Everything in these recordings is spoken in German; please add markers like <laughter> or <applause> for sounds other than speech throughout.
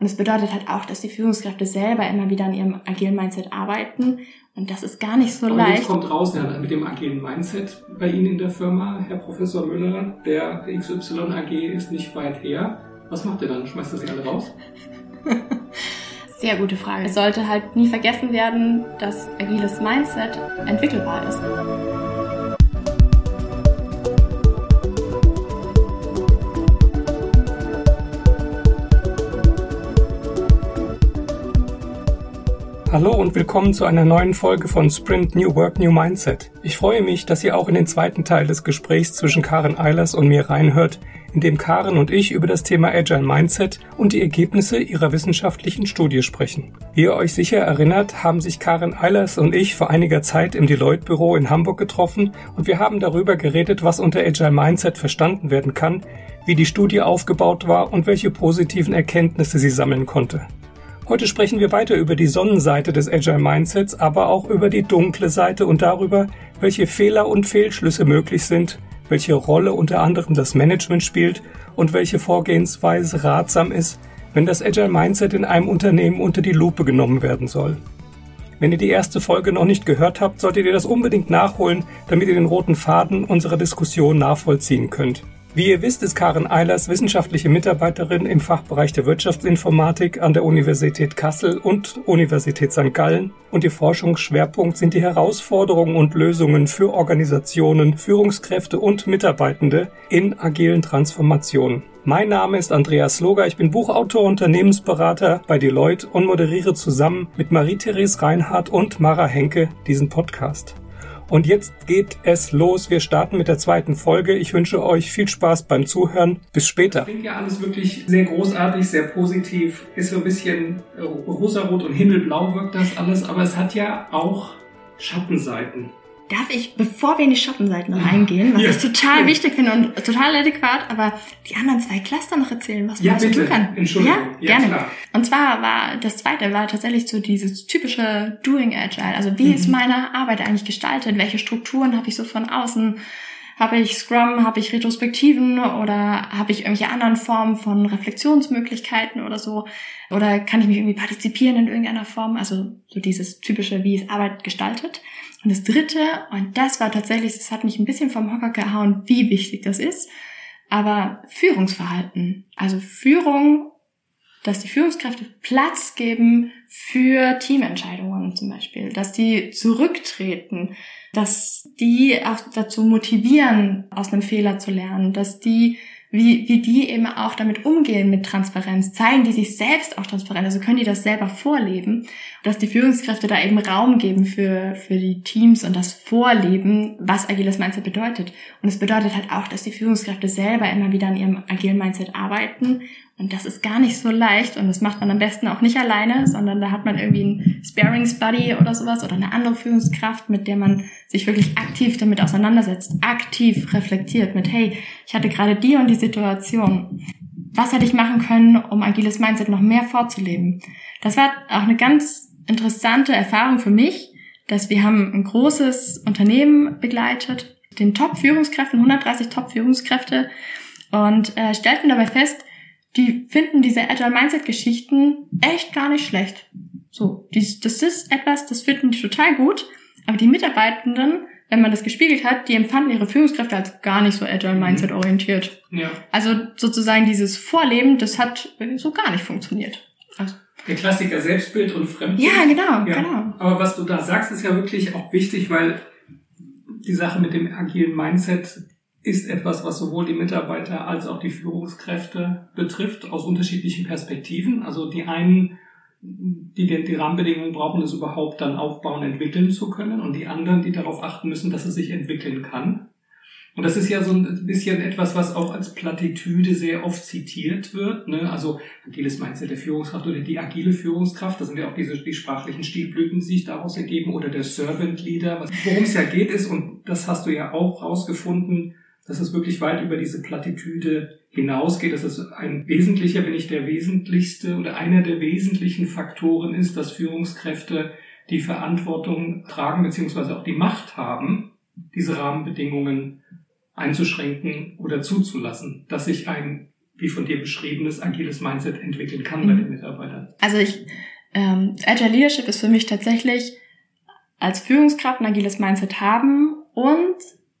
Und es bedeutet halt auch, dass die Führungskräfte selber immer wieder an ihrem agilen Mindset arbeiten. Und das ist gar nicht so Aber leicht. jetzt kommt raus, ja, mit dem agilen Mindset bei Ihnen in der Firma, Herr Professor Müller, der XY AG ist nicht weit her. Was macht ihr dann? Schmeißt ihr sie alle raus? <laughs> Sehr gute Frage. Es sollte halt nie vergessen werden, dass agiles Mindset entwickelbar ist. Hallo und willkommen zu einer neuen Folge von Sprint New Work New Mindset. Ich freue mich, dass ihr auch in den zweiten Teil des Gesprächs zwischen Karen Eilers und mir reinhört, in dem Karen und ich über das Thema Agile Mindset und die Ergebnisse ihrer wissenschaftlichen Studie sprechen. Wie ihr euch sicher erinnert, haben sich Karen Eilers und ich vor einiger Zeit im Deloitte Büro in Hamburg getroffen und wir haben darüber geredet, was unter Agile Mindset verstanden werden kann, wie die Studie aufgebaut war und welche positiven Erkenntnisse sie sammeln konnte. Heute sprechen wir weiter über die Sonnenseite des Agile Mindsets, aber auch über die dunkle Seite und darüber, welche Fehler und Fehlschlüsse möglich sind, welche Rolle unter anderem das Management spielt und welche Vorgehensweise ratsam ist, wenn das Agile Mindset in einem Unternehmen unter die Lupe genommen werden soll. Wenn ihr die erste Folge noch nicht gehört habt, solltet ihr das unbedingt nachholen, damit ihr den roten Faden unserer Diskussion nachvollziehen könnt. Wie ihr wisst, ist Karen Eilers wissenschaftliche Mitarbeiterin im Fachbereich der Wirtschaftsinformatik an der Universität Kassel und Universität St. Gallen und ihr Forschungsschwerpunkt sind die Herausforderungen und Lösungen für Organisationen, Führungskräfte und Mitarbeitende in agilen Transformationen. Mein Name ist Andreas Loger, ich bin Buchautor, Unternehmensberater bei Deloitte und moderiere zusammen mit Marie-Therese Reinhardt und Mara Henke diesen Podcast. Und jetzt geht es los. Wir starten mit der zweiten Folge. Ich wünsche euch viel Spaß beim Zuhören. Bis später. Klingt ja alles wirklich sehr großartig, sehr positiv. Ist so ein bisschen äh, rosarot und himmelblau wirkt das alles, aber es hat ja auch Schattenseiten. Darf ich, bevor wir in die Schattenseiten reingehen, was Ja. ich total wichtig finde und total adäquat, aber die anderen zwei Cluster noch erzählen, was man Ja, also bitte. tun kann? Entschuldigung. Ja, Ja, gerne. klar. Und zwar war das zweite war tatsächlich so dieses typische Doing Agile. Also wie Mhm. ist meine Arbeit eigentlich gestaltet? Welche Strukturen habe ich so von außen? Habe ich Scrum, habe ich Retrospektiven oder habe ich irgendwelche anderen Formen von Reflexionsmöglichkeiten oder so? Oder kann ich mich irgendwie partizipieren in irgendeiner Form? Also so dieses typische, wie ist Arbeit gestaltet? Und das dritte, und das war tatsächlich, das hat mich ein bisschen vom Hocker gehauen, wie wichtig das ist, aber Führungsverhalten. Also Führung, dass die Führungskräfte Platz geben für Teamentscheidungen zum Beispiel, dass die zurücktreten, dass die auch dazu motivieren, aus einem Fehler zu lernen, dass die wie, wie die eben auch damit umgehen mit Transparenz, zeigen die sich selbst auch transparent, also können die das selber vorleben, dass die Führungskräfte da eben Raum geben für, für die Teams und das Vorleben, was agiles Mindset bedeutet. Und es bedeutet halt auch, dass die Führungskräfte selber immer wieder an ihrem agilen Mindset arbeiten und das ist gar nicht so leicht und das macht man am besten auch nicht alleine, sondern da hat man irgendwie einen Sparings-Buddy oder sowas oder eine andere Führungskraft, mit der man sich wirklich aktiv damit auseinandersetzt, aktiv reflektiert mit, hey, ich hatte gerade die und die Situation. Was hätte ich machen können, um agiles Mindset noch mehr vorzuleben? Das war auch eine ganz interessante Erfahrung für mich, dass wir haben ein großes Unternehmen begleitet, den Top-Führungskräften, 130 Top-Führungskräfte und äh, stellten dabei fest, die finden diese Agile Mindset Geschichten echt gar nicht schlecht. So, dies, das ist etwas, das finden die total gut, aber die Mitarbeitenden, wenn man das gespiegelt hat, die empfanden ihre Führungskräfte als gar nicht so Agile Mindset orientiert. Ja. Also sozusagen dieses Vorleben, das hat so gar nicht funktioniert. Also, Der Klassiker Selbstbild und Fremdbild. ja, genau, Ja. genau. Aber was du da sagst, ist ja wirklich auch wichtig, weil die Sache mit dem agilen Mindset ist etwas, was sowohl die Mitarbeiter als auch die Führungskräfte betrifft, aus unterschiedlichen Perspektiven. Also die einen, die die Rahmenbedingungen brauchen, das überhaupt dann aufbauen, entwickeln zu können, und die anderen, die darauf achten müssen, dass es sich entwickeln kann. Und das ist ja so ein bisschen etwas, was auch als Plattitüde sehr oft zitiert wird. Ne? Also agiles Mindset der Führungskraft oder die agile Führungskraft, das sind ja auch diese die sprachlichen Stilblüten, die sich daraus ergeben, oder der Servant Leader. Worum es ja geht ist, und das hast du ja auch rausgefunden, dass es wirklich weit über diese Plattitüde hinausgeht, dass es ein wesentlicher, wenn nicht der wesentlichste oder einer der wesentlichen Faktoren ist, dass Führungskräfte die Verantwortung tragen beziehungsweise auch die Macht haben, diese Rahmenbedingungen einzuschränken oder zuzulassen, dass sich ein wie von dir beschriebenes agiles Mindset entwickeln kann mhm. bei den Mitarbeitern? Also ich, ähm, Agile Leadership ist für mich tatsächlich als Führungskraft ein agiles Mindset haben und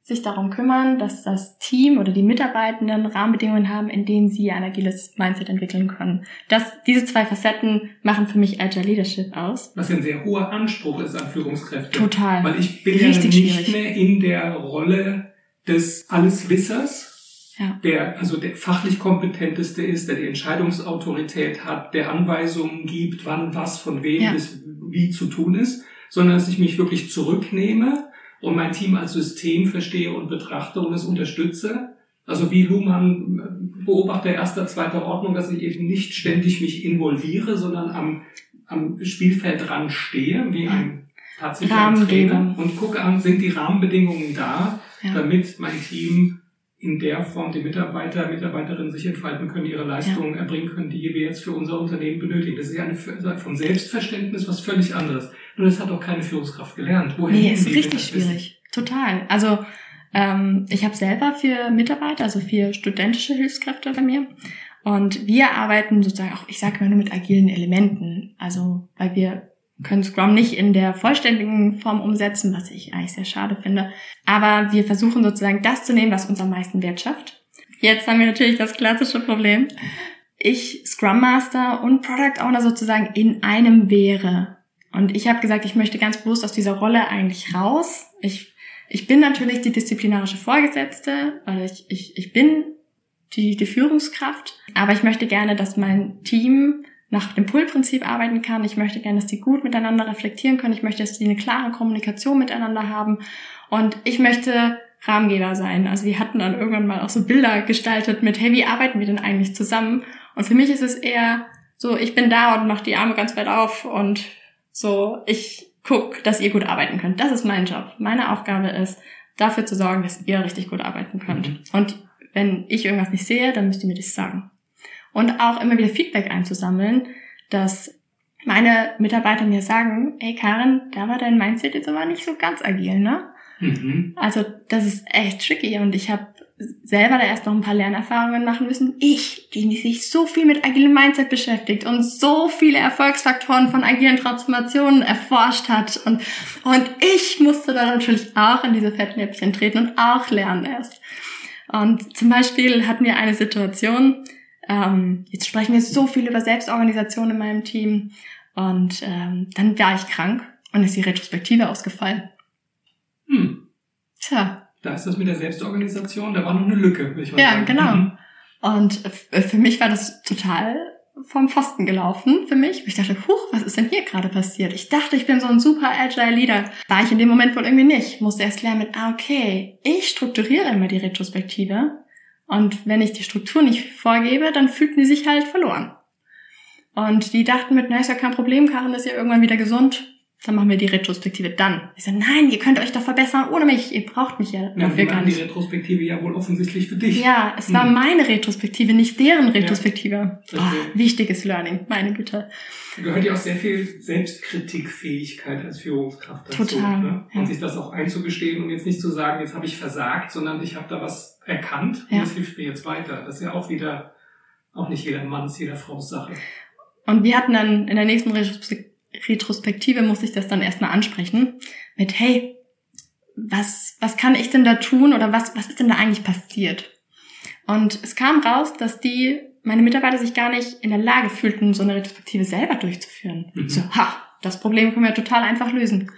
sich darum kümmern, dass das Team oder die Mitarbeitenden Rahmenbedingungen haben, in denen sie ein agiles Mindset entwickeln können. Das, diese zwei Facetten machen für mich Agile Leadership aus. Was ein sehr hoher Anspruch ist an Führungskräfte. Total. Weil ich bin Richtig ja nicht schwierig. mehr in der Rolle des Alleswissers, ja. der also der fachlich kompetenteste ist, der die Entscheidungsautorität hat, der Anweisungen gibt, wann was von wem ja. bis wie zu tun ist, sondern dass ich mich wirklich zurücknehme und mein Team als System verstehe und betrachte und es unterstütze. Also wie Luhmann Beobachter erster, zweiter Ordnung, dass ich eben nicht ständig mich involviere, sondern am, am Spielfeld dran stehe, wie ein tatsächlicher Trainer und gucke an, sind die Rahmenbedingungen da, ja. damit mein Team in der Form die Mitarbeiter, Mitarbeiterinnen sich entfalten können, ihre Leistungen ja. erbringen können, die wir jetzt für unser Unternehmen benötigen. Das ist ja eine von Selbstverständnis was völlig anderes. Nur das hat auch keine Führungskraft gelernt. Woher nee, ist richtig schwierig. Total. Also ähm, ich habe selber vier Mitarbeiter, also vier studentische Hilfskräfte bei mir. Und wir arbeiten sozusagen auch, ich sage mal nur mit agilen Elementen. Also weil wir können Scrum nicht in der vollständigen Form umsetzen, was ich eigentlich sehr schade finde. Aber wir versuchen sozusagen das zu nehmen, was uns am meisten Wert schafft. Jetzt haben wir natürlich das klassische Problem. Ich, Scrum Master und Product Owner sozusagen in einem wäre. Und ich habe gesagt, ich möchte ganz bewusst aus dieser Rolle eigentlich raus. Ich, ich bin natürlich die disziplinarische Vorgesetzte, weil ich, ich, ich bin die, die Führungskraft, aber ich möchte gerne, dass mein Team nach dem Pull-Prinzip arbeiten kann. Ich möchte gerne, dass die gut miteinander reflektieren können. Ich möchte, dass die eine klare Kommunikation miteinander haben. Und ich möchte Rahmengeber sein. Also wir hatten dann irgendwann mal auch so Bilder gestaltet mit, hey, wie arbeiten wir denn eigentlich zusammen? Und für mich ist es eher so, ich bin da und mache die Arme ganz weit auf und so, ich guck, dass ihr gut arbeiten könnt. Das ist mein Job. Meine Aufgabe ist, dafür zu sorgen, dass ihr richtig gut arbeiten könnt. Mhm. Und wenn ich irgendwas nicht sehe, dann müsst ihr mir das sagen und auch immer wieder Feedback einzusammeln, dass meine Mitarbeiter mir sagen, ey Karen, da war dein Mindset jetzt aber nicht so ganz agil, ne? Mhm. Also das ist echt tricky und ich habe selber da erst noch ein paar Lernerfahrungen machen müssen. Ich, die sich so viel mit agilem Mindset beschäftigt und so viele Erfolgsfaktoren von agilen Transformationen erforscht hat. Und, und ich musste da natürlich auch in diese Fettnäpfchen treten und auch lernen erst. Und zum Beispiel hatten wir eine Situation, ähm, jetzt sprechen wir so viel über Selbstorganisation in meinem Team. Und ähm, dann war ich krank und ist die Retrospektive ausgefallen. Hm. Tja. Da ist das mit der Selbstorganisation, da war noch eine Lücke, will ich mal ja, sagen. Ja, genau. Mhm. Und für mich war das total vom Pfosten gelaufen für mich. Ich dachte, huch, was ist denn hier gerade passiert? Ich dachte, ich bin so ein super agile Leader. War ich in dem Moment wohl irgendwie nicht. Musste erst lernen mit, ah, okay, ich strukturiere immer die Retrospektive und wenn ich die Struktur nicht vorgebe, dann fühlten die sich halt verloren. Und die dachten mit, na, ist ja kein Problem, Karin ist ja irgendwann wieder gesund. Dann machen wir die Retrospektive dann. Ich sage, nein, ihr könnt euch doch verbessern ohne mich. Ihr braucht mich ja dafür ja, gar nicht. die Retrospektive ja wohl offensichtlich für dich. Ja, es war hm. meine Retrospektive, nicht deren Retrospektive. Ja, oh, wichtiges Learning, meine Güte. Da gehört ja auch sehr viel Selbstkritikfähigkeit als Führungskraft dazu. Total. Ne? Und ja. sich das auch einzugestehen und jetzt nicht zu sagen, jetzt habe ich versagt, sondern ich habe da was erkannt und das hilft mir jetzt weiter. Das ist ja auch wieder auch nicht jeder Manns, jeder Frau's Sache. Und wir hatten dann in der nächsten Retrospektive Retrospektive musste ich das dann erstmal ansprechen mit, hey, was, was kann ich denn da tun oder was, was ist denn da eigentlich passiert? Und es kam raus, dass die, meine Mitarbeiter sich gar nicht in der Lage fühlten, so eine Retrospektive selber durchzuführen. Mhm. So, ha, das Problem können wir total einfach lösen.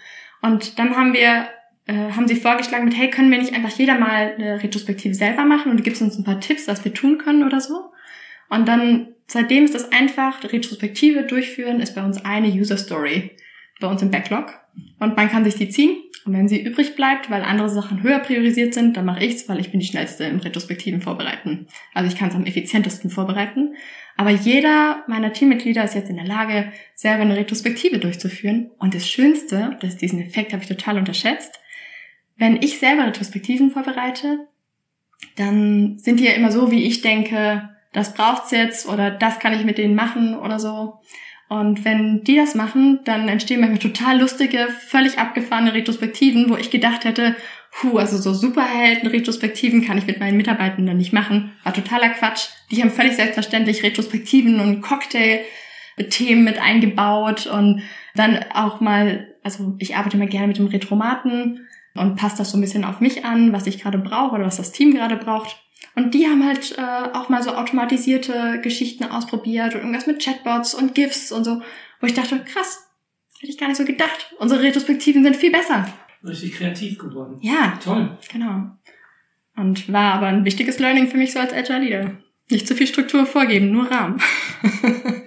Und dann haben wir, äh, haben sie vorgeschlagen mit, hey, können wir nicht einfach jeder mal eine Retrospektive selber machen und du gibst uns ein paar Tipps, was wir tun können oder so? Und dann Seitdem ist das einfach, Retrospektive durchführen ist bei uns eine User Story bei uns im Backlog. Und man kann sich die ziehen. Und wenn sie übrig bleibt, weil andere Sachen höher priorisiert sind, dann mache ich's, weil ich bin die schnellste im Retrospektiven vorbereiten. Also ich kann es am effizientesten vorbereiten. Aber jeder meiner Teammitglieder ist jetzt in der Lage, selber eine Retrospektive durchzuführen. Und das Schönste, das diesen Effekt habe ich total unterschätzt, wenn ich selber Retrospektiven vorbereite, dann sind die ja immer so, wie ich denke, das braucht's jetzt oder das kann ich mit denen machen oder so. Und wenn die das machen, dann entstehen manchmal total lustige, völlig abgefahrene Retrospektiven, wo ich gedacht hätte, puh, also so Superhelden-Retrospektiven kann ich mit meinen Mitarbeitenden nicht machen. War totaler Quatsch. Die haben völlig selbstverständlich Retrospektiven und Cocktail-Themen mit eingebaut und dann auch mal, also ich arbeite immer gerne mit dem Retromaten und passe das so ein bisschen auf mich an, was ich gerade brauche oder was das Team gerade braucht. Und die haben halt äh, auch mal so automatisierte Geschichten ausprobiert und irgendwas mit Chatbots und GIFs und so, wo ich dachte, krass, hätte ich gar nicht so gedacht. Unsere Retrospektiven sind viel besser. Richtig kreativ geworden. Ja. Toll. Genau. Und war aber ein wichtiges Learning für mich so als Agile Leader. Nicht zu viel Struktur vorgeben, nur Rahmen. <laughs>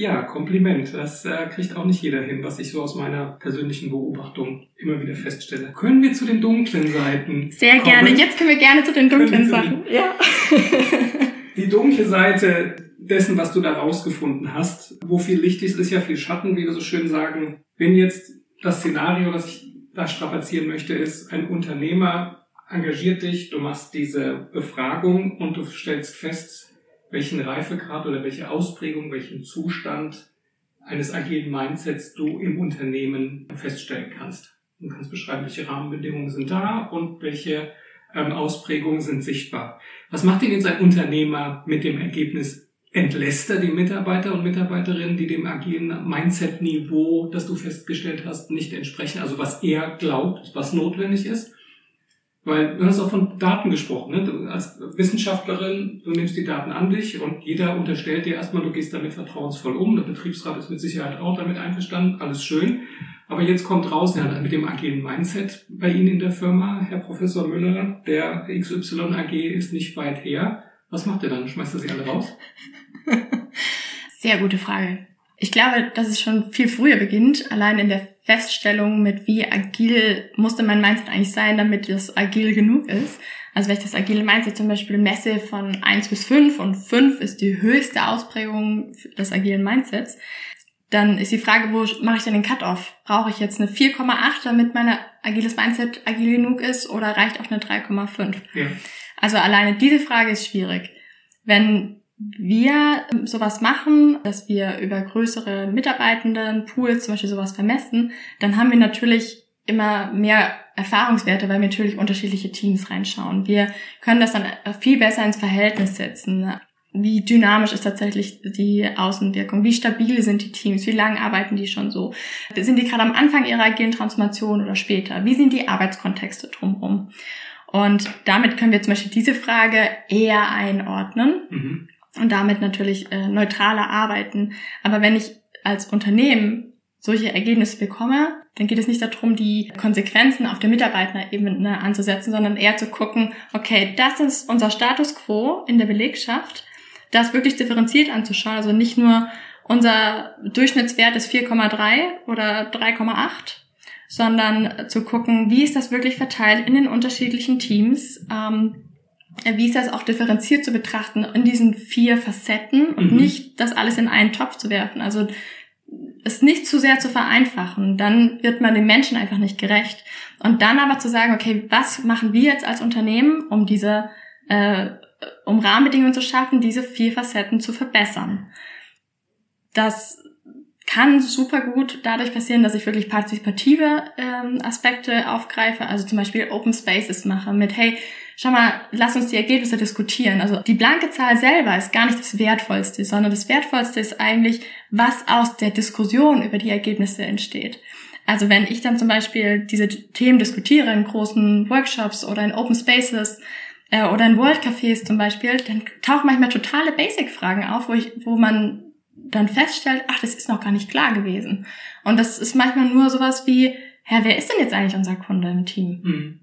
Ja, Kompliment. Das äh, kriegt auch nicht jeder hin, was ich so aus meiner persönlichen Beobachtung immer wieder feststelle. Können wir zu den dunklen Seiten? Sehr kommen? gerne. Jetzt können wir gerne zu den dunklen Sachen. Ja. <laughs> Die dunkle Seite dessen, was du da rausgefunden hast, wo viel Licht ist, ist ja viel Schatten, wie wir so schön sagen. Wenn jetzt das Szenario, das ich da strapazieren möchte, ist, ein Unternehmer engagiert dich, du machst diese Befragung und du stellst fest, welchen Reifegrad oder welche Ausprägung, welchen Zustand eines agilen Mindsets du im Unternehmen feststellen kannst. Du kannst beschreiben, welche Rahmenbedingungen sind da und welche ähm, Ausprägungen sind sichtbar. Was macht denn jetzt ein Unternehmer mit dem Ergebnis? Entlässt er die Mitarbeiter und Mitarbeiterinnen, die dem agilen Mindset-Niveau, das du festgestellt hast, nicht entsprechen? Also was er glaubt, was notwendig ist? Weil du hast auch von Daten gesprochen. Ne? Du als Wissenschaftlerin, du nimmst die Daten an dich und jeder unterstellt dir erstmal, du gehst damit vertrauensvoll um. Der Betriebsrat ist mit Sicherheit auch damit einverstanden, alles schön. Aber jetzt kommt raus, ja, mit dem agilen Mindset bei Ihnen in der Firma, Herr Professor Müller, der XY AG ist nicht weit her. Was macht er dann? Schmeißt er sie alle raus? <laughs> Sehr gute Frage. Ich glaube, dass es schon viel früher beginnt, allein in der Feststellung mit, wie agil musste mein Mindset eigentlich sein, damit es agil genug ist. Also wenn ich das agile Mindset zum Beispiel messe von 1 bis 5 und 5 ist die höchste Ausprägung des agilen Mindsets, dann ist die Frage, wo mache ich denn den Cut-off? Brauche ich jetzt eine 4,8, damit mein agiles Mindset agil genug ist oder reicht auch eine 3,5? Ja. Also alleine diese Frage ist schwierig. Wenn wir sowas machen, dass wir über größere Mitarbeitenden Pools zum Beispiel sowas vermessen, dann haben wir natürlich immer mehr Erfahrungswerte, weil wir natürlich unterschiedliche Teams reinschauen. Wir können das dann viel besser ins Verhältnis setzen. Wie dynamisch ist tatsächlich die Außenwirkung? Wie stabil sind die Teams? Wie lange arbeiten die schon so? Sind die gerade am Anfang ihrer agilen Transformation oder später? Wie sind die Arbeitskontexte drumherum? Und damit können wir zum Beispiel diese Frage eher einordnen. Mhm und damit natürlich äh, neutraler arbeiten. Aber wenn ich als Unternehmen solche Ergebnisse bekomme, dann geht es nicht darum, die Konsequenzen auf der Mitarbeiterebene anzusetzen, sondern eher zu gucken, okay, das ist unser Status quo in der Belegschaft, das wirklich differenziert anzuschauen, also nicht nur unser Durchschnittswert ist 4,3 oder 3,8, sondern zu gucken, wie ist das wirklich verteilt in den unterschiedlichen Teams, ähm, wie ist das auch differenziert zu betrachten in diesen vier Facetten und mhm. nicht das alles in einen Topf zu werfen. Also es nicht zu sehr zu vereinfachen, dann wird man den Menschen einfach nicht gerecht. Und dann aber zu sagen, okay, was machen wir jetzt als Unternehmen, um diese, äh, um Rahmenbedingungen zu schaffen, diese vier Facetten zu verbessern. Das kann super gut dadurch passieren, dass ich wirklich partizipative ähm, Aspekte aufgreife, also zum Beispiel Open Spaces mache mit, hey, schau mal, lass uns die Ergebnisse diskutieren. Also die blanke Zahl selber ist gar nicht das Wertvollste, sondern das Wertvollste ist eigentlich, was aus der Diskussion über die Ergebnisse entsteht. Also wenn ich dann zum Beispiel diese Themen diskutiere in großen Workshops oder in Open Spaces äh, oder in World Cafés zum Beispiel, dann tauchen manchmal totale Basic-Fragen auf, wo, ich, wo man dann feststellt, ach, das ist noch gar nicht klar gewesen. Und das ist manchmal nur sowas wie, Herr, wer ist denn jetzt eigentlich unser Kunde im Team? Mhm.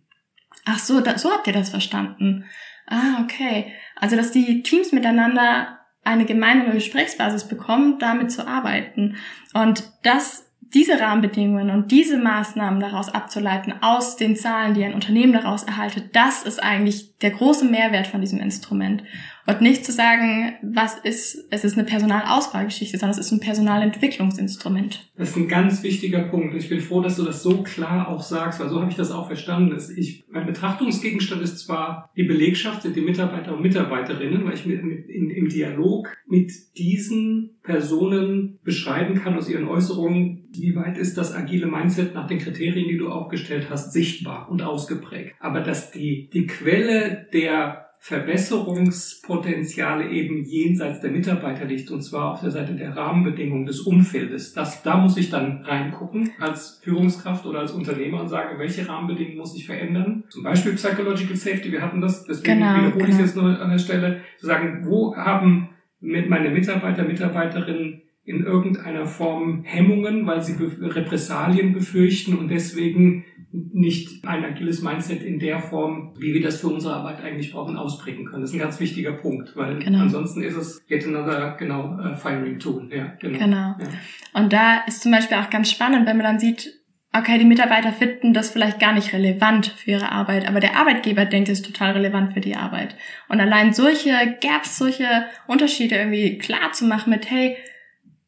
Ach so, da, so habt ihr das verstanden. Ah, okay. Also, dass die Teams miteinander eine gemeinsame Gesprächsbasis bekommen, damit zu arbeiten. Und das diese Rahmenbedingungen und diese Maßnahmen daraus abzuleiten aus den Zahlen, die ein Unternehmen daraus erhaltet, das ist eigentlich der große Mehrwert von diesem Instrument. Und nicht zu sagen, was ist, es ist eine Personalauswahlgeschichte, sondern es ist ein Personalentwicklungsinstrument. Das ist ein ganz wichtiger Punkt. Ich bin froh, dass du das so klar auch sagst, weil so habe ich das auch verstanden. Ich, mein Betrachtungsgegenstand ist zwar die Belegschaft, sind die Mitarbeiter und Mitarbeiterinnen, weil ich mit, mit in, im Dialog mit diesen Personen beschreiben kann aus ihren Äußerungen, wie weit ist das agile Mindset nach den Kriterien, die du aufgestellt hast, sichtbar und ausgeprägt. Aber dass die, die Quelle der Verbesserungspotenziale eben jenseits der Mitarbeiter liegt, und zwar auf der Seite der Rahmenbedingungen des Umfeldes. Das, da muss ich dann reingucken als Führungskraft oder als Unternehmer und sagen, welche Rahmenbedingungen muss ich verändern. Zum Beispiel Psychological Safety, wir hatten das, deswegen genau, wiederhole genau. ich es jetzt nur an der Stelle, zu sagen, wo haben mit meine Mitarbeiter, Mitarbeiterinnen in irgendeiner Form Hemmungen, weil sie Repressalien befürchten und deswegen nicht ein agiles Mindset in der Form, wie wir das für unsere Arbeit eigentlich brauchen, ausprägen können. Das ist ein ganz wichtiger Punkt, weil genau. ansonsten ist es yet another, genau, uh, firing tool. Ja, genau. genau. Ja. Und da ist zum Beispiel auch ganz spannend, wenn man dann sieht, okay, die Mitarbeiter finden das vielleicht gar nicht relevant für ihre Arbeit, aber der Arbeitgeber denkt, es ist total relevant für die Arbeit. Und allein solche Gaps, solche Unterschiede irgendwie klar zu machen mit, hey,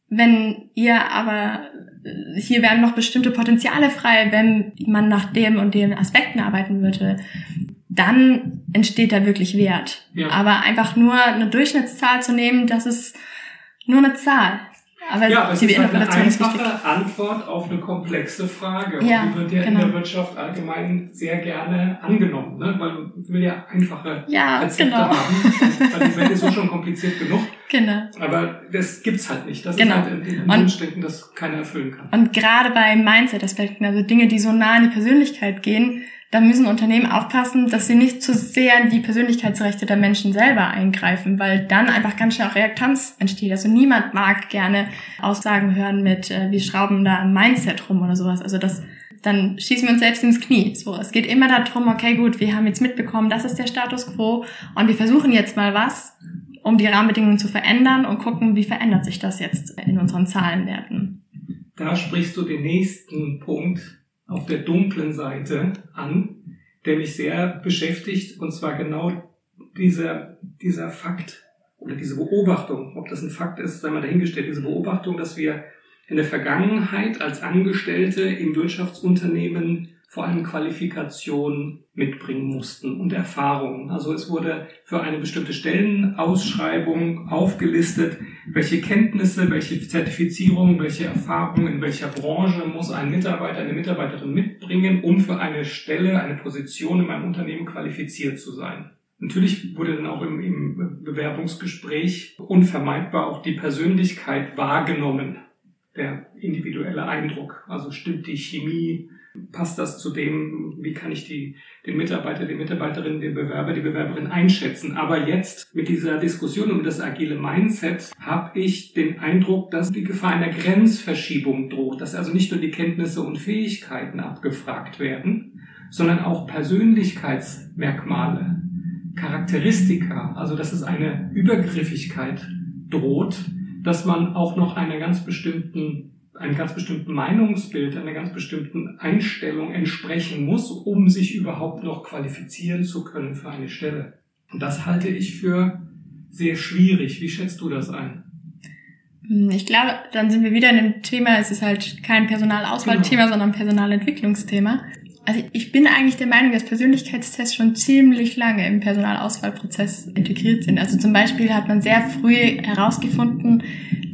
wenn ihr aber äh, hier wären noch bestimmte Potenziale frei, wenn man nach dem und den Aspekten arbeiten würde, dann entsteht da wirklich Wert. Ja. Aber einfach nur eine Durchschnittszahl zu nehmen, das ist nur eine Zahl. Aber ja, aber es ist halt eine einfache Antwort auf eine komplexe Frage. Ja, und die wird ja genau. in der Wirtschaft allgemein sehr gerne angenommen, ne? weil man will ja einfache ja, Rezepte genau. haben. <laughs> Weil die Welt ist so schon kompliziert genug. Genau. Aber das gibt's halt nicht. Das genau. ist halt ein Wunschdenken, das keiner erfüllen kann. Und gerade bei Mindset-Aspekten, also Dinge, die so nah in die Persönlichkeit gehen, da müssen Unternehmen aufpassen, dass sie nicht zu sehr in die Persönlichkeitsrechte der Menschen selber eingreifen, weil dann einfach ganz schnell auch Reaktanz entsteht. Also niemand mag gerne Aussagen hören mit, äh, wir schrauben da ein Mindset rum oder sowas. Also das, dann schießen wir uns selbst ins Knie. So, es geht immer darum, okay, gut, wir haben jetzt mitbekommen, das ist der Status quo und wir versuchen jetzt mal was, um die Rahmenbedingungen zu verändern und gucken, wie verändert sich das jetzt in unseren Zahlenwerten. Da sprichst du den nächsten Punkt auf der dunklen Seite an, der mich sehr beschäftigt, und zwar genau dieser, dieser Fakt oder diese Beobachtung, ob das ein Fakt ist, sei mal dahingestellt, diese Beobachtung, dass wir in der Vergangenheit als Angestellte im Wirtschaftsunternehmen vor allem Qualifikation mitbringen mussten und Erfahrungen. Also es wurde für eine bestimmte Stellenausschreibung aufgelistet, welche Kenntnisse, welche Zertifizierung, welche Erfahrungen in welcher Branche muss ein Mitarbeiter, eine Mitarbeiterin mitbringen, um für eine Stelle, eine Position in meinem Unternehmen qualifiziert zu sein. Natürlich wurde dann auch im, im Bewerbungsgespräch unvermeidbar auch die Persönlichkeit wahrgenommen, der individuelle Eindruck. Also stimmt die Chemie, passt das zu dem, wie kann ich die, den Mitarbeiter, die Mitarbeiterin, den Bewerber, die Bewerberin einschätzen. Aber jetzt mit dieser Diskussion um das agile Mindset habe ich den Eindruck, dass die Gefahr einer Grenzverschiebung droht, dass also nicht nur die Kenntnisse und Fähigkeiten abgefragt werden, sondern auch Persönlichkeitsmerkmale, Charakteristika, also dass es eine Übergriffigkeit droht, dass man auch noch einer ganz bestimmten einem ganz bestimmten Meinungsbild, einer ganz bestimmten Einstellung entsprechen muss, um sich überhaupt noch qualifizieren zu können für eine Stelle. Und das halte ich für sehr schwierig. Wie schätzt du das ein? Hm, ich glaube, dann sind wir wieder in dem Thema, es ist halt kein Personalauswahlthema, genau. sondern Personalentwicklungsthema. Also ich bin eigentlich der Meinung, dass Persönlichkeitstests schon ziemlich lange im Personalauswahlprozess integriert sind. Also zum Beispiel hat man sehr früh herausgefunden,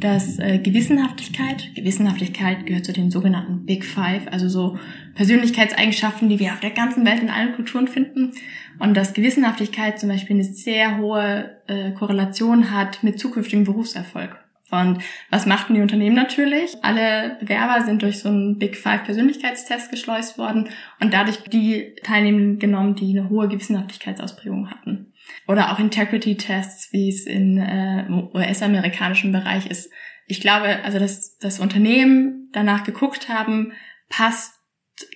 dass äh, Gewissenhaftigkeit, Gewissenhaftigkeit gehört zu den sogenannten Big Five, also so Persönlichkeitseigenschaften, die wir auf der ganzen Welt in allen Kulturen finden. Und dass Gewissenhaftigkeit zum Beispiel eine sehr hohe äh, Korrelation hat mit zukünftigem Berufserfolg. Und was machten die Unternehmen natürlich? Alle Bewerber sind durch so einen Big Five Persönlichkeitstest geschleust worden und dadurch die Teilnehmer genommen, die eine hohe Gewissenhaftigkeitsausprägung hatten. Oder auch Integrity-Tests, wie es in äh, US-amerikanischen Bereich ist. Ich glaube, also dass das Unternehmen danach geguckt haben, passt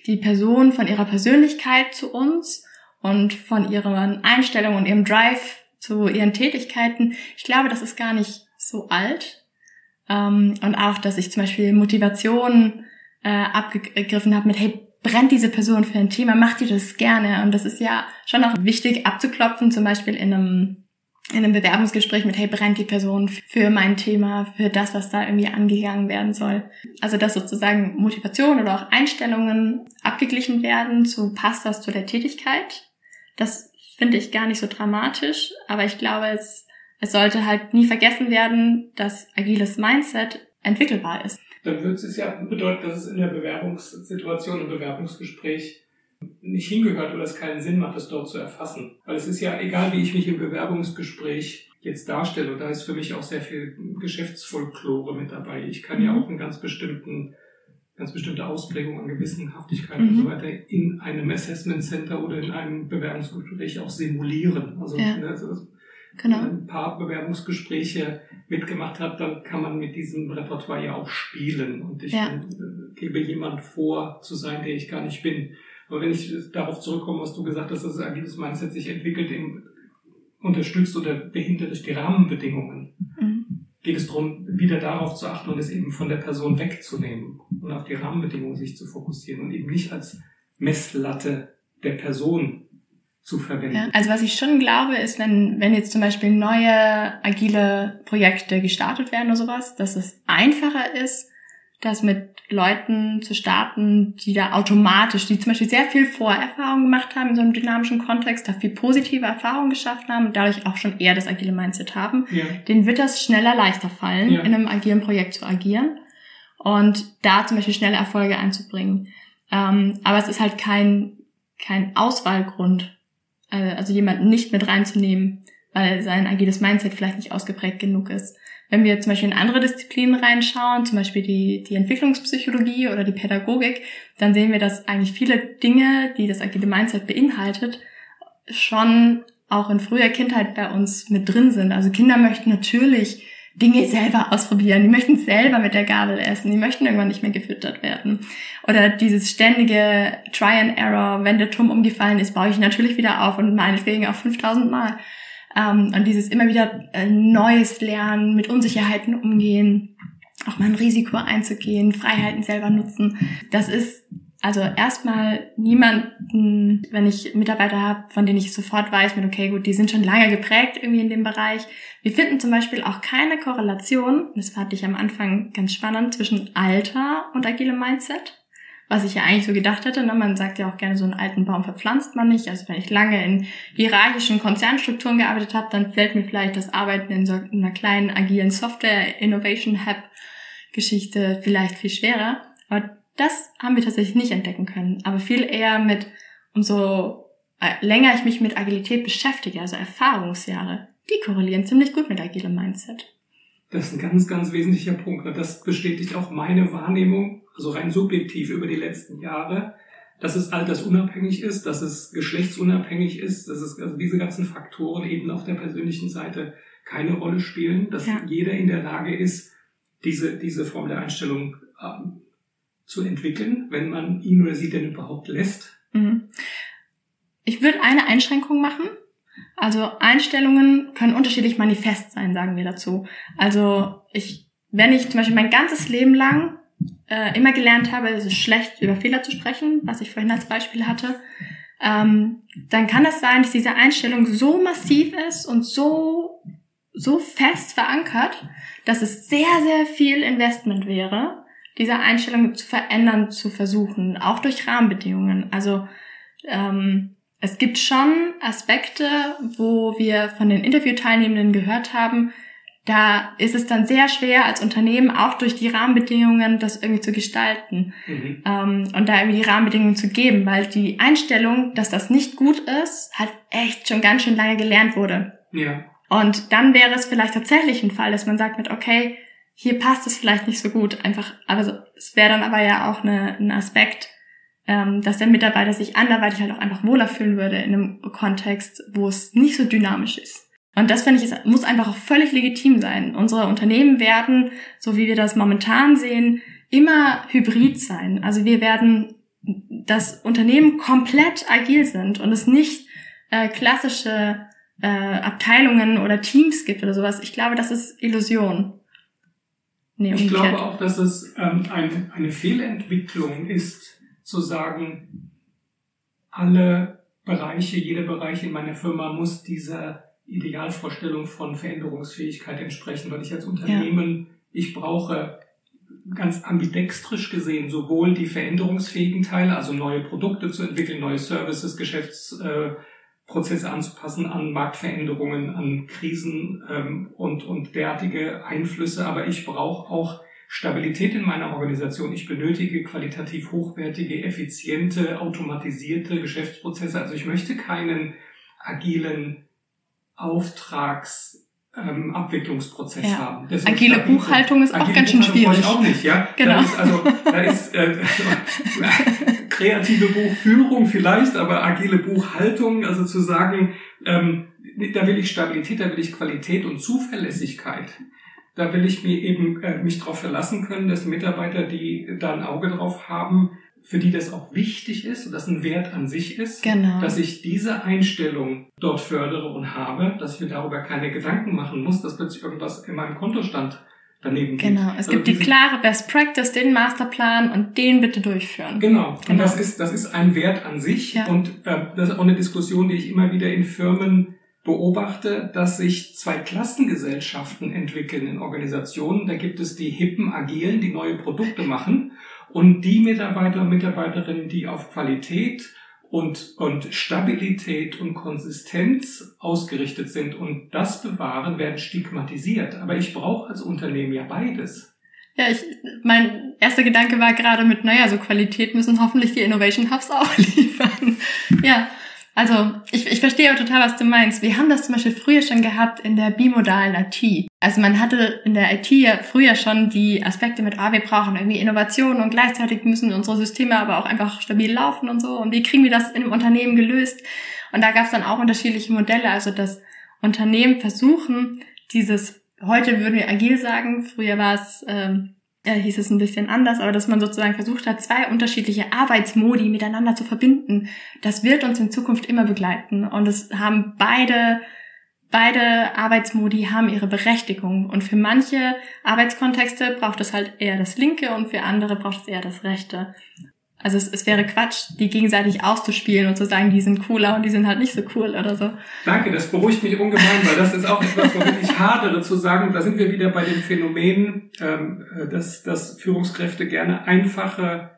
die Person von ihrer Persönlichkeit zu uns und von ihren Einstellungen und ihrem Drive zu ihren Tätigkeiten. Ich glaube, das ist gar nicht so alt, ähm, und auch, dass ich zum Beispiel Motivation äh, abgegriffen habe mit, hey, brennt diese Person für ein Thema, macht die das gerne? Und das ist ja schon auch wichtig abzuklopfen, zum Beispiel in einem in einem Bewerbungsgespräch mit, hey, brennt die Person für mein Thema, für das, was da irgendwie angegangen werden soll. Also, dass sozusagen Motivation oder auch Einstellungen abgeglichen werden zu, passt das zu der Tätigkeit? Das finde ich gar nicht so dramatisch, aber ich glaube, es es sollte halt nie vergessen werden, dass agiles Mindset entwickelbar ist. Dann würde es ja bedeuten, dass es in der Bewerbungssituation, im Bewerbungsgespräch nicht hingehört oder es keinen Sinn macht, es dort zu erfassen. Weil es ist ja egal, wie ich mich im Bewerbungsgespräch jetzt darstelle, und da ist für mich auch sehr viel Geschäftsfolklore mit dabei. Ich kann ja mhm. auch einen ganz bestimmten ganz bestimmte Ausprägung an Gewissenhaftigkeit mhm. und so weiter in einem Assessment Center oder in einem Bewerbungsgespräch auch simulieren. Also, ja. ne, also genau. wenn man ein paar Bewerbungsgespräche mitgemacht hat, dann kann man mit diesem Repertoire ja auch spielen. Und ich ja. äh, gebe jemand vor zu sein, der ich gar nicht bin. Aber wenn ich darauf zurückkomme, was du gesagt hast, dass das agiles Mindset sich entwickelt, eben unterstützt oder behindert durch die Rahmenbedingungen. Mhm geht es darum, wieder darauf zu achten und es eben von der Person wegzunehmen und auf die Rahmenbedingungen sich zu fokussieren und eben nicht als Messlatte der Person zu verwenden. Ja, also was ich schon glaube, ist, wenn, wenn jetzt zum Beispiel neue agile Projekte gestartet werden oder sowas, dass es einfacher ist, das mit Leuten zu starten, die da automatisch, die zum Beispiel sehr viel Vorerfahrung gemacht haben in so einem dynamischen Kontext, da viel positive Erfahrungen geschaffen haben und dadurch auch schon eher das agile Mindset haben, ja. denen wird das schneller leichter fallen, ja. in einem agilen Projekt zu agieren und da zum Beispiel schnelle Erfolge einzubringen. Ähm, aber es ist halt kein, kein Auswahlgrund, äh, also jemanden nicht mit reinzunehmen, weil sein agiles Mindset vielleicht nicht ausgeprägt genug ist. Wenn wir zum Beispiel in andere Disziplinen reinschauen, zum Beispiel die, die Entwicklungspsychologie oder die Pädagogik, dann sehen wir, dass eigentlich viele Dinge, die das agile Mindset beinhaltet, schon auch in früher Kindheit bei uns mit drin sind. Also Kinder möchten natürlich Dinge <laughs> selber ausprobieren, die möchten selber mit der Gabel essen, die möchten irgendwann nicht mehr gefüttert werden. Oder dieses ständige Try and Error, wenn der Turm umgefallen ist, baue ich natürlich wieder auf und meinetwegen auch 5000 Mal. Ähm, und dieses immer wieder äh, Neues lernen, mit Unsicherheiten umgehen, auch mal ein Risiko einzugehen, Freiheiten selber nutzen. Das ist also erstmal niemanden, wenn ich Mitarbeiter habe, von denen ich sofort weiß, mit okay, gut, die sind schon lange geprägt irgendwie in dem Bereich. Wir finden zum Beispiel auch keine Korrelation, das fand ich am Anfang ganz spannend, zwischen Alter und agilem Mindset was ich ja eigentlich so gedacht hätte. Ne? Man sagt ja auch gerne, so einen alten Baum verpflanzt man nicht. Also wenn ich lange in hierarchischen Konzernstrukturen gearbeitet habe, dann fällt mir vielleicht das Arbeiten in so einer kleinen agilen Software Innovation Hub Geschichte vielleicht viel schwerer. Aber das haben wir tatsächlich nicht entdecken können. Aber viel eher mit, umso äh, länger ich mich mit Agilität beschäftige, also Erfahrungsjahre, die korrelieren ziemlich gut mit agilem Mindset. Das ist ein ganz, ganz wesentlicher Punkt. Das bestätigt auch meine Wahrnehmung also rein subjektiv über die letzten Jahre, dass es altersunabhängig ist, dass es geschlechtsunabhängig ist, dass es also diese ganzen Faktoren eben auf der persönlichen Seite keine Rolle spielen, dass ja. jeder in der Lage ist, diese, diese Form der Einstellung ähm, zu entwickeln, wenn man ihn oder sie denn überhaupt lässt. Mhm. Ich würde eine Einschränkung machen. Also Einstellungen können unterschiedlich manifest sein, sagen wir dazu. Also ich, wenn ich zum Beispiel mein ganzes Leben lang äh, immer gelernt habe, es ist schlecht, über Fehler zu sprechen, was ich vorhin als Beispiel hatte, ähm, dann kann es sein, dass diese Einstellung so massiv ist und so, so fest verankert, dass es sehr, sehr viel Investment wäre, diese Einstellung zu verändern, zu versuchen, auch durch Rahmenbedingungen. Also ähm, es gibt schon Aspekte, wo wir von den Interviewteilnehmenden gehört haben, da ist es dann sehr schwer als Unternehmen auch durch die Rahmenbedingungen das irgendwie zu gestalten mhm. ähm, und da irgendwie die Rahmenbedingungen zu geben, weil die Einstellung, dass das nicht gut ist, halt echt schon ganz schön lange gelernt wurde. Ja. Und dann wäre es vielleicht tatsächlich ein Fall, dass man sagt mit, okay, hier passt es vielleicht nicht so gut, einfach, aber so, es wäre dann aber ja auch eine, ein Aspekt, ähm, dass der Mitarbeiter sich anderweitig halt auch einfach wohler fühlen würde in einem Kontext, wo es nicht so dynamisch ist. Und das finde ich, muss einfach auch völlig legitim sein. Unsere Unternehmen werden, so wie wir das momentan sehen, immer hybrid sein. Also wir werden das Unternehmen komplett agil sind und es nicht äh, klassische äh, Abteilungen oder Teams gibt oder sowas. Ich glaube, das ist Illusion. Nee, ich glaube auch, dass es ähm, eine, eine Fehlentwicklung ist, zu sagen, alle Bereiche, jeder Bereich in meiner Firma muss dieser Idealvorstellung von Veränderungsfähigkeit entsprechen, weil ich als Unternehmen, ja. ich brauche ganz ambidextrisch gesehen sowohl die veränderungsfähigen Teile, also neue Produkte zu entwickeln, neue Services, Geschäftsprozesse anzupassen an Marktveränderungen, an Krisen ähm, und, und derartige Einflüsse, aber ich brauche auch Stabilität in meiner Organisation. Ich benötige qualitativ hochwertige, effiziente, automatisierte Geschäftsprozesse. Also ich möchte keinen agilen Auftrags ähm, Abwicklungsprozess ja. haben. Agile Buchhaltung ist auch ganz schön schwierig. Ich auch nicht, ja. Genau. Da ist also da ist äh, <laughs> <laughs> kreative Buchführung vielleicht, aber agile Buchhaltung, also zu sagen, ähm, da will ich Stabilität, da will ich Qualität und Zuverlässigkeit. Da will ich mir eben äh, mich darauf verlassen können, dass Mitarbeiter, die da ein Auge drauf haben, für die das auch wichtig ist und das ein Wert an sich ist, genau. dass ich diese Einstellung dort fördere und habe, dass ich mir darüber keine Gedanken machen muss, dass plötzlich irgendwas in meinem Kontostand daneben geht. Genau, es also gibt die klare Best Practice, den Masterplan und den bitte durchführen. Genau, genau. und das ist, das ist ein Wert an sich ja. und äh, das ist auch eine Diskussion, die ich immer wieder in Firmen beobachte, dass sich zwei Klassengesellschaften entwickeln in Organisationen. Da gibt es die hippen Agilen, die neue Produkte machen und die Mitarbeiter und Mitarbeiterinnen, die auf Qualität und, und Stabilität und Konsistenz ausgerichtet sind und das bewahren, werden stigmatisiert. Aber ich brauche als Unternehmen ja beides. Ja, ich, mein erster Gedanke war gerade mit, naja, so Qualität müssen hoffentlich die Innovation Hubs auch <laughs> liefern. Ja, also ich, ich verstehe auch total, was du meinst. Wir haben das zum Beispiel früher schon gehabt in der bimodalen IT. Also man hatte in der IT ja früher schon die Aspekte mit, ah, wir brauchen irgendwie Innovation und gleichzeitig müssen unsere Systeme aber auch einfach stabil laufen und so. Und wie kriegen wir das in einem Unternehmen gelöst? Und da gab es dann auch unterschiedliche Modelle. Also dass Unternehmen versuchen, dieses, heute würden wir agil sagen, früher war es... Ähm, äh, hieß es ein bisschen anders, aber dass man sozusagen versucht hat, zwei unterschiedliche Arbeitsmodi miteinander zu verbinden, das wird uns in Zukunft immer begleiten. Und es haben beide, beide Arbeitsmodi haben ihre Berechtigung. Und für manche Arbeitskontexte braucht es halt eher das linke und für andere braucht es eher das rechte. Also es, es wäre Quatsch, die gegenseitig auszuspielen und zu sagen, die sind cooler und die sind halt nicht so cool oder so. Danke, das beruhigt mich ungemein, weil das ist auch etwas, womit ich hadere zu sagen, da sind wir wieder bei dem Phänomen, ähm, dass, dass Führungskräfte gerne einfache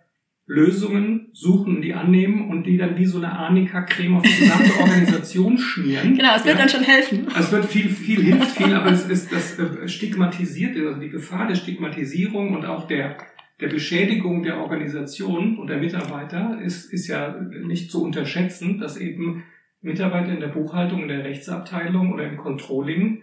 Lösungen suchen, die annehmen und die dann wie so eine Arnika-Creme auf die gesamte Organisation schmieren. <laughs> Genau, es wird ja. dann schon helfen. Es wird viel, viel hilft viel, aber es ist das äh, stigmatisiert, also die Gefahr der Stigmatisierung und auch der der Beschädigung der Organisation und der Mitarbeiter ist, ist ja nicht zu unterschätzen, dass eben Mitarbeiter in der Buchhaltung, in der Rechtsabteilung oder im Controlling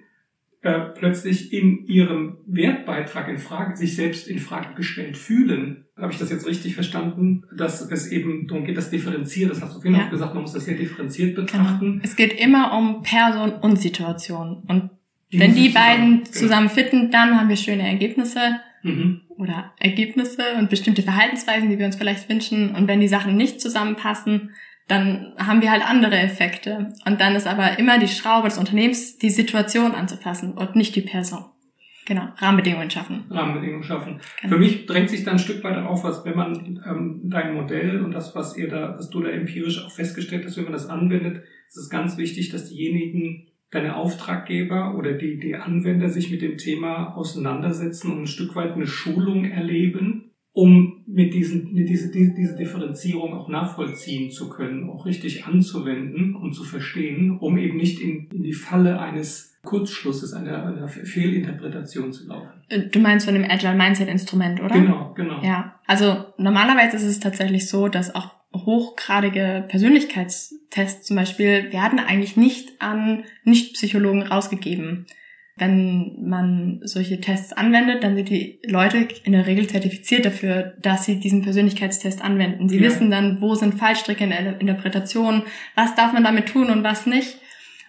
äh, plötzlich in ihrem Wertbeitrag in Frage, sich selbst in Frage gestellt fühlen. Habe ich das jetzt richtig verstanden, dass es eben darum geht, das differenziert, das hast du vorhin ja. auch gesagt, man muss das sehr differenziert genau. betrachten. Genau. Es geht immer um Person und Situation. Und die wenn die beiden zusammen, zusammen fitten, dann haben wir schöne Ergebnisse. Mhm oder Ergebnisse und bestimmte Verhaltensweisen, die wir uns vielleicht wünschen. Und wenn die Sachen nicht zusammenpassen, dann haben wir halt andere Effekte. Und dann ist aber immer die Schraube des Unternehmens, die Situation anzupassen und nicht die Person. Genau, Rahmenbedingungen schaffen. Rahmenbedingungen schaffen. Genau. Für mich drängt sich dann ein Stück weit auf, was, wenn man ähm, dein Modell und das, was ihr da, was du da empirisch auch festgestellt hast, wenn man das anwendet, ist es ganz wichtig, dass diejenigen, deine Auftraggeber oder die, die Anwender sich mit dem Thema auseinandersetzen und ein Stück weit eine Schulung erleben, um mit diesen, mit diese, diese Differenzierung auch nachvollziehen zu können, auch richtig anzuwenden und zu verstehen, um eben nicht in, in die Falle eines Kurzschlusses, einer, einer Fehlinterpretation zu laufen. Äh, du meinst von dem Agile Mindset Instrument, oder? Genau, genau. Ja, also normalerweise ist es tatsächlich so, dass auch hochgradige Persönlichkeitstests zum Beispiel werden eigentlich nicht an Nicht-Psychologen rausgegeben. Wenn man solche Tests anwendet, dann sind die Leute in der Regel zertifiziert dafür, dass sie diesen Persönlichkeitstest anwenden. Sie ja. wissen dann, wo sind Fallstricke in der Interpretation, was darf man damit tun und was nicht.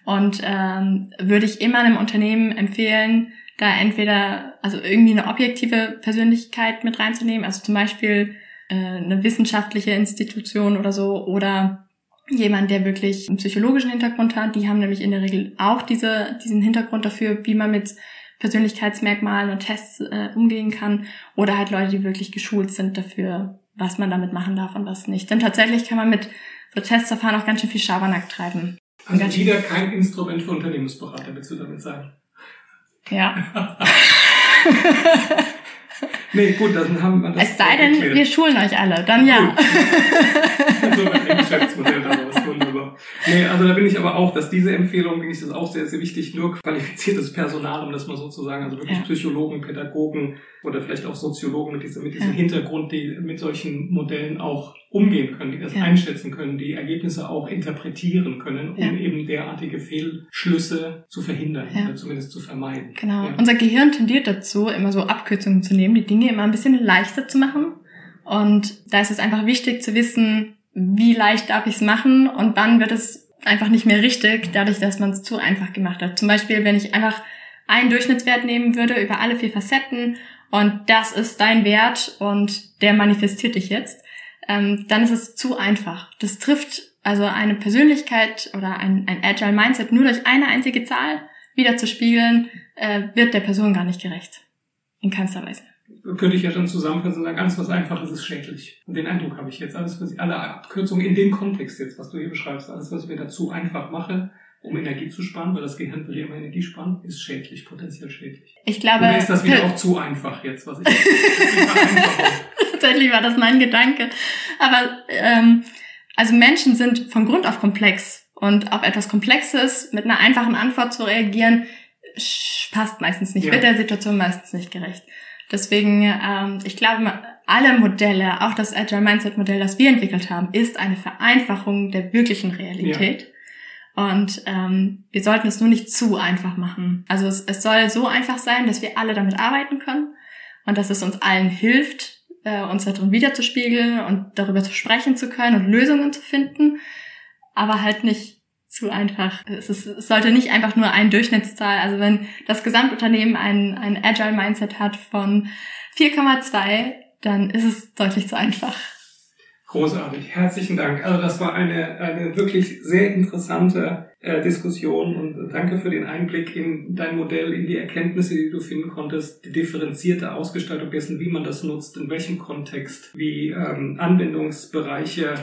Und ähm, würde ich immer einem Unternehmen empfehlen, da entweder also irgendwie eine objektive Persönlichkeit mit reinzunehmen, also zum Beispiel eine wissenschaftliche Institution oder so oder jemand, der wirklich einen psychologischen Hintergrund hat. Die haben nämlich in der Regel auch diese, diesen Hintergrund dafür, wie man mit Persönlichkeitsmerkmalen und Tests äh, umgehen kann. Oder halt Leute, die wirklich geschult sind dafür, was man damit machen darf und was nicht. Denn tatsächlich kann man mit so Testverfahren auch ganz schön viel Schabernack treiben. Also wieder kein Instrument für Unternehmensberater, willst du damit sagen? Ja. <laughs> <laughs> Nee, gut, dann haben wir das. Es sei denn, erklärt. wir schulen euch alle, dann ja. <laughs> so ein Geschäftsmodell daraus, wunderbar. Nee, also da bin ich aber auch, dass diese Empfehlung, finde ich das auch sehr, sehr wichtig, nur qualifiziertes Personal, um das mal so zu sagen, also wirklich ja. Psychologen, Pädagogen oder vielleicht auch Soziologen mit diesem, mit diesem ja. Hintergrund, die mit solchen Modellen auch umgehen können, die das ja. einschätzen können, die Ergebnisse auch interpretieren können, um eben derartige Fehlschlüsse zu verhindern oder zumindest zu vermeiden. Genau. Unser Gehirn tendiert dazu, immer so Abkürzungen zu nehmen, die Dinge immer ein bisschen leichter zu machen. Und da ist es einfach wichtig zu wissen, wie leicht darf ich es machen und wann wird es einfach nicht mehr richtig, dadurch, dass man es zu einfach gemacht hat. Zum Beispiel, wenn ich einfach einen Durchschnittswert nehmen würde über alle vier Facetten und das ist dein Wert und der manifestiert dich jetzt, ähm, dann ist es zu einfach. Das trifft also eine Persönlichkeit oder ein, ein Agile Mindset nur durch eine einzige Zahl wieder zu spiegeln, äh, wird der Person gar nicht gerecht. In keinster Weise könnte ich ja schon zusammenfassen und sagen, alles was einfach ist, ist schädlich. Und den Eindruck habe ich jetzt. Alles, was ich, alle Abkürzungen in dem Kontext jetzt, was du hier beschreibst, alles, was ich mir dazu einfach mache, um Energie zu sparen, weil das Gehirn will ja immer Energie sparen, ist schädlich, potenziell schädlich. Ich glaube. Oder ist das wieder auch zu einfach jetzt, was ich <laughs> Tatsächlich war das mein Gedanke. Aber ähm, also Menschen sind von Grund auf komplex und auf etwas Komplexes mit einer einfachen Antwort zu reagieren, passt meistens nicht, ja. wird der Situation meistens nicht gerecht. Deswegen, ähm, ich glaube, alle Modelle, auch das Agile Mindset Modell, das wir entwickelt haben, ist eine Vereinfachung der wirklichen Realität. Ja. Und ähm, wir sollten es nur nicht zu einfach machen. Also es, es soll so einfach sein, dass wir alle damit arbeiten können und dass es uns allen hilft, äh, uns darin wiederzuspiegeln und darüber zu sprechen zu können und Lösungen zu finden, aber halt nicht zu einfach. Es, ist, es sollte nicht einfach nur ein Durchschnittszahl, also wenn das Gesamtunternehmen ein, ein Agile Mindset hat von 4,2, dann ist es deutlich zu einfach. Großartig, herzlichen Dank. Also das war eine, eine wirklich sehr interessante äh, Diskussion und danke für den Einblick in dein Modell, in die Erkenntnisse, die du finden konntest, die differenzierte Ausgestaltung dessen, wie man das nutzt, in welchem Kontext, wie ähm, Anwendungsbereiche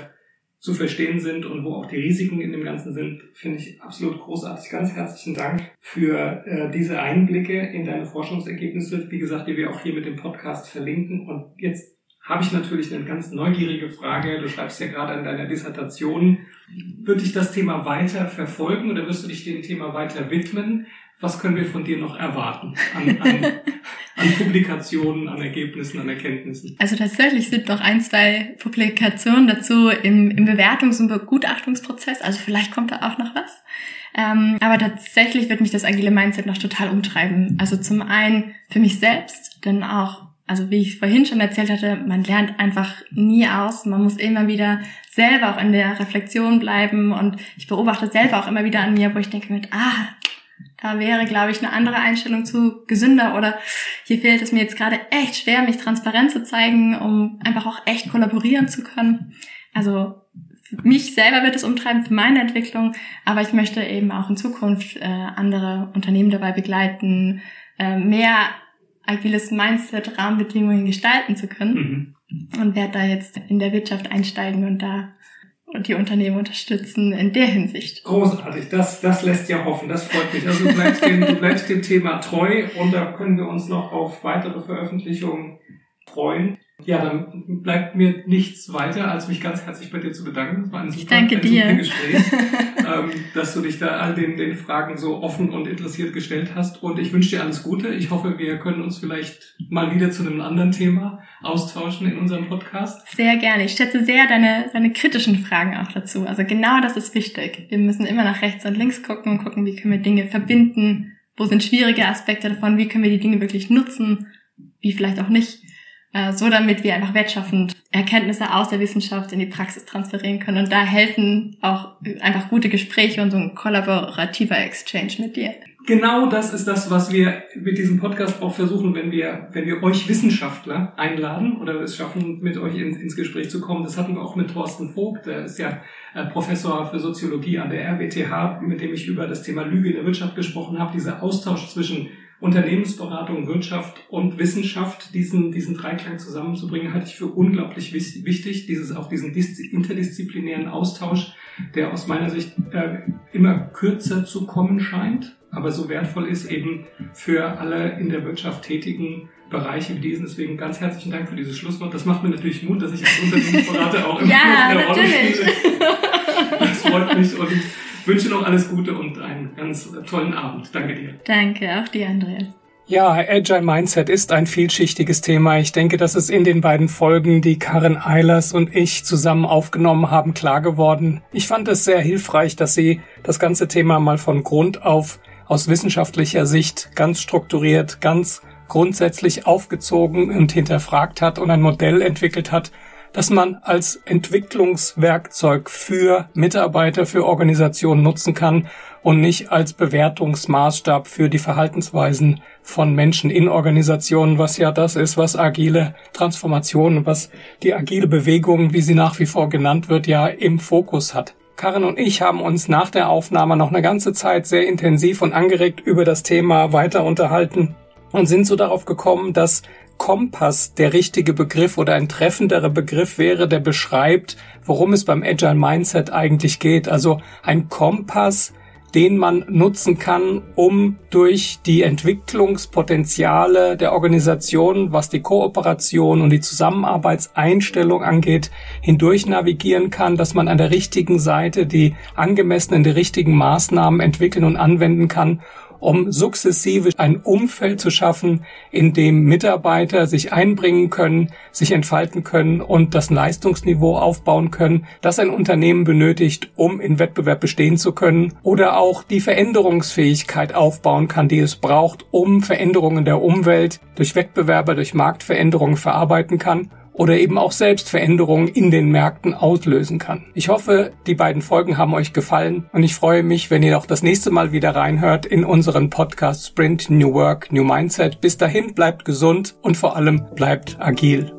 zu verstehen sind und wo auch die Risiken in dem Ganzen sind, finde ich absolut großartig. Ganz herzlichen Dank für äh, diese Einblicke in deine Forschungsergebnisse, wie gesagt, die wir auch hier mit dem Podcast verlinken. Und jetzt habe ich natürlich eine ganz neugierige Frage. Du schreibst ja gerade an deiner Dissertation. Wird dich das Thema weiter verfolgen oder wirst du dich dem Thema weiter widmen? Was können wir von dir noch erwarten an, an, <laughs> an Publikationen, an Ergebnissen, an Erkenntnissen? Also tatsächlich sind noch ein, zwei Publikationen dazu im, im Bewertungs- und Begutachtungsprozess. Also vielleicht kommt da auch noch was. Ähm, aber tatsächlich wird mich das agile Mindset noch total umtreiben. Also zum einen für mich selbst, denn auch, also wie ich vorhin schon erzählt hatte, man lernt einfach nie aus. Man muss immer wieder selber auch in der Reflexion bleiben und ich beobachte selber auch immer wieder an mir, wo ich denke mit, ah, da wäre, glaube ich, eine andere Einstellung zu gesünder oder hier fehlt es mir jetzt gerade echt schwer, mich transparent zu zeigen, um einfach auch echt kollaborieren zu können. Also mich selber wird es umtreiben für meine Entwicklung, aber ich möchte eben auch in Zukunft äh, andere Unternehmen dabei begleiten, äh, mehr agiles Mindset, Rahmenbedingungen gestalten zu können mhm. und werde da jetzt in der Wirtschaft einsteigen und da und die Unternehmen unterstützen in der Hinsicht. Großartig, das, das lässt ja hoffen, das freut mich. Also du bleibst, dem, du bleibst dem Thema treu und da können wir uns noch auf weitere Veröffentlichungen freuen. Ja, dann bleibt mir nichts weiter, als mich ganz herzlich bei dir zu bedanken. Das war ein super, ein super Gespräch, <laughs> ähm, dass du dich da all den, den Fragen so offen und interessiert gestellt hast. Und ich wünsche dir alles Gute. Ich hoffe, wir können uns vielleicht mal wieder zu einem anderen Thema austauschen in unserem Podcast. Sehr gerne. Ich schätze sehr deine, deine kritischen Fragen auch dazu. Also genau das ist wichtig. Wir müssen immer nach rechts und links gucken, gucken, wie können wir Dinge verbinden, wo sind schwierige Aspekte davon, wie können wir die Dinge wirklich nutzen, wie vielleicht auch nicht so damit wir einfach wertschaffend Erkenntnisse aus der Wissenschaft in die Praxis transferieren können. Und da helfen auch einfach gute Gespräche und so ein kollaborativer Exchange mit dir. Genau das ist das, was wir mit diesem Podcast auch versuchen, wenn wir, wenn wir euch Wissenschaftler einladen oder es schaffen, mit euch ins, ins Gespräch zu kommen. Das hatten wir auch mit Thorsten Vogt, der ist ja äh, Professor für Soziologie an der RWTH, mit dem ich über das Thema Lüge in der Wirtschaft gesprochen habe. Dieser Austausch zwischen Unternehmensberatung, Wirtschaft und Wissenschaft, diesen, diesen Dreiklang zusammenzubringen, halte ich für unglaublich wichtig. Dieses, auch diesen interdisziplinären Austausch, der aus meiner Sicht äh, immer kürzer zu kommen scheint, aber so wertvoll ist eben für alle in der Wirtschaft tätigen Bereiche wie diesen. Deswegen ganz herzlichen Dank für dieses Schlusswort. Das macht mir natürlich Mut, dass ich als Unternehmensberater auch <laughs> immer ja, noch eine Rolle spiele. Das freut mich und wünsche noch alles Gute und einen ganz tollen Abend. Danke dir. Danke, auch dir, Andreas. Ja, Agile Mindset ist ein vielschichtiges Thema. Ich denke, das ist in den beiden Folgen, die Karin Eilers und ich zusammen aufgenommen haben, klar geworden. Ich fand es sehr hilfreich, dass sie das ganze Thema mal von Grund auf aus wissenschaftlicher Sicht ganz strukturiert, ganz grundsätzlich aufgezogen und hinterfragt hat und ein Modell entwickelt hat, das man als Entwicklungswerkzeug für Mitarbeiter, für Organisationen nutzen kann und nicht als Bewertungsmaßstab für die Verhaltensweisen von Menschen in Organisationen, was ja das ist, was agile Transformation, was die agile Bewegung, wie sie nach wie vor genannt wird, ja im Fokus hat. Karin und ich haben uns nach der Aufnahme noch eine ganze Zeit sehr intensiv und angeregt über das Thema weiter unterhalten und sind so darauf gekommen, dass Kompass der richtige Begriff oder ein treffenderer Begriff wäre, der beschreibt, worum es beim Agile Mindset eigentlich geht. Also ein Kompass, den man nutzen kann, um durch die Entwicklungspotenziale der Organisation, was die Kooperation und die Zusammenarbeitseinstellung angeht, hindurch navigieren kann, dass man an der richtigen Seite die angemessenen, die richtigen Maßnahmen entwickeln und anwenden kann, um sukzessive ein Umfeld zu schaffen, in dem Mitarbeiter sich einbringen können, sich entfalten können und das Leistungsniveau aufbauen können, das ein Unternehmen benötigt, um in Wettbewerb bestehen zu können oder auch die Veränderungsfähigkeit aufbauen kann, die es braucht, um Veränderungen der Umwelt durch Wettbewerber, durch Marktveränderungen verarbeiten kann oder eben auch selbst Veränderungen in den Märkten auslösen kann. Ich hoffe, die beiden Folgen haben euch gefallen und ich freue mich, wenn ihr auch das nächste Mal wieder reinhört in unseren Podcast Sprint New Work, New Mindset. Bis dahin bleibt gesund und vor allem bleibt agil.